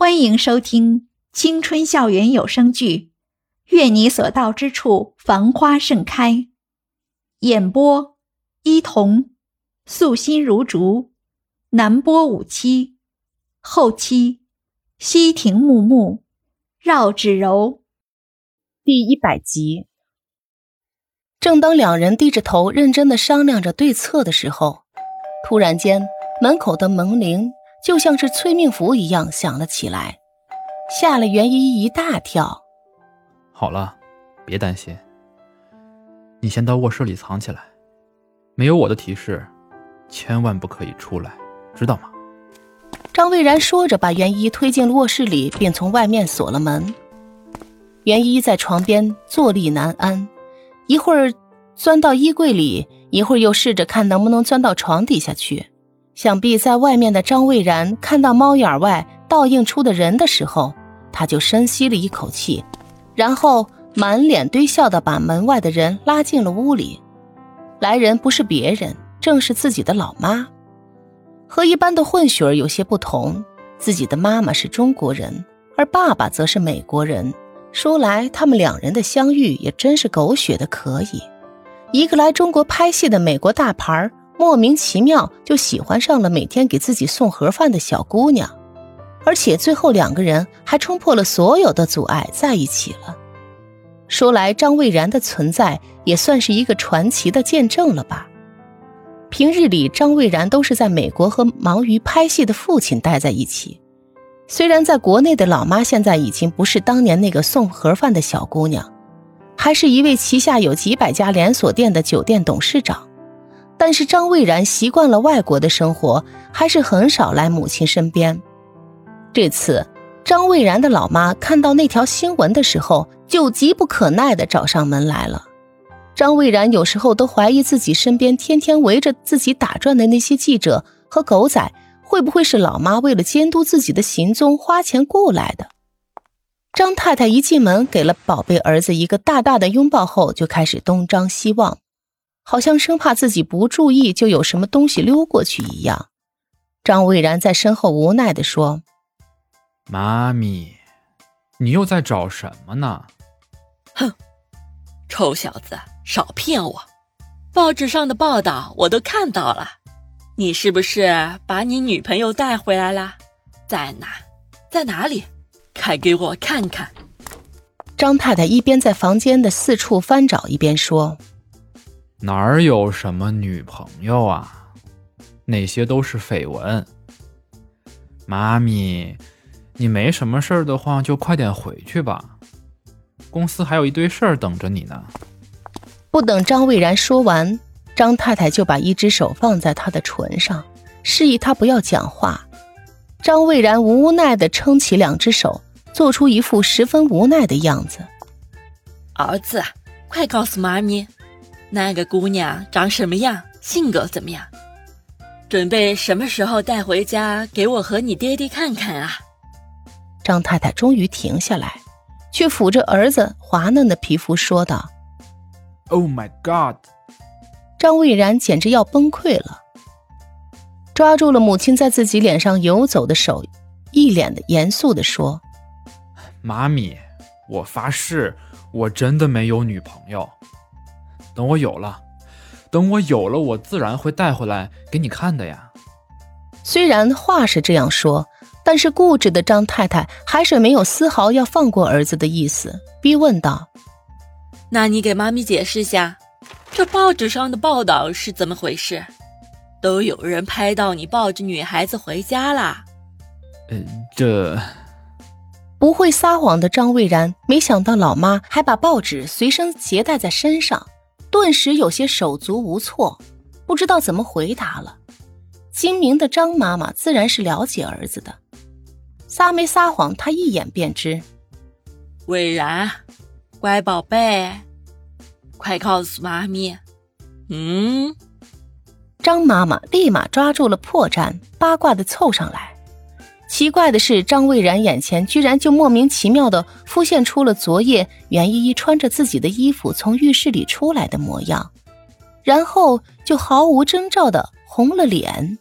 欢迎收听青春校园有声剧《愿你所到之处繁花盛开》，演播：伊童，素心如竹，南波五七，后期：西亭木木，绕指柔。第一百集。正当两人低着头认真的商量着对策的时候，突然间，门口的门铃就像是催命符一样响了起来，吓了袁依依一大跳。好了，别担心，你先到卧室里藏起来，没有我的提示，千万不可以出来，知道吗？张蔚然说着，把袁依依推进卧室里，并从外面锁了门。袁依依在床边坐立难安。一会儿钻到衣柜里，一会儿又试着看能不能钻到床底下去。想必在外面的张蔚然看到猫眼外倒映出的人的时候，他就深吸了一口气，然后满脸堆笑的把门外的人拉进了屋里。来人不是别人，正是自己的老妈。和一般的混血儿有些不同，自己的妈妈是中国人，而爸爸则是美国人。说来，他们两人的相遇也真是狗血的可以。一个来中国拍戏的美国大牌儿，莫名其妙就喜欢上了每天给自己送盒饭的小姑娘，而且最后两个人还冲破了所有的阻碍在一起了。说来，张蔚然的存在也算是一个传奇的见证了吧？平日里，张蔚然都是在美国和忙于拍戏的父亲待在一起。虽然在国内的老妈现在已经不是当年那个送盒饭的小姑娘，还是一位旗下有几百家连锁店的酒店董事长，但是张蔚然习惯了外国的生活，还是很少来母亲身边。这次，张蔚然的老妈看到那条新闻的时候，就急不可耐地找上门来了。张蔚然有时候都怀疑自己身边天天围着自己打转的那些记者和狗仔。会不会是老妈为了监督自己的行踪花钱雇来的？张太太一进门，给了宝贝儿子一个大大的拥抱后，就开始东张西望，好像生怕自己不注意就有什么东西溜过去一样。张蔚然在身后无奈地说：“妈咪，你又在找什么呢？”哼，臭小子，少骗我！报纸上的报道我都看到了。你是不是把你女朋友带回来了？在哪？在哪里？快给我看看！张太太一边在房间的四处翻找，一边说：“哪儿有什么女朋友啊？那些都是绯闻。妈咪，你没什么事儿的话，就快点回去吧。公司还有一堆事儿等着你呢。”不等张蔚然说完。张太太就把一只手放在他的唇上，示意他不要讲话。张蔚然无奈地撑起两只手，做出一副十分无奈的样子。儿子，快告诉妈咪，那个姑娘长什么样，性格怎么样？准备什么时候带回家给我和你爹爹看看啊？张太太终于停下来，却抚着儿子滑嫩的皮肤说道：“Oh my God！” 张蔚然简直要崩溃了，抓住了母亲在自己脸上游走的手，一脸的严肃的说：“妈咪，我发誓，我真的没有女朋友。等我有了，等我有了，我自然会带回来给你看的呀。”虽然话是这样说，但是固执的张太太还是没有丝毫要放过儿子的意思，逼问道：“那你给妈咪解释下。”这报纸上的报道是怎么回事？都有人拍到你抱着女孩子回家啦。嗯，这不会撒谎的张蔚然，没想到老妈还把报纸随身携带在身上，顿时有些手足无措，不知道怎么回答了。精明的张妈妈自然是了解儿子的，撒没撒谎，她一眼便知。伟然，乖宝贝。快告诉妈咪！嗯，张妈妈立马抓住了破绽，八卦的凑上来。奇怪的是，张蔚然眼前居然就莫名其妙的浮现出了昨夜袁依依穿着自己的衣服从浴室里出来的模样，然后就毫无征兆的红了脸。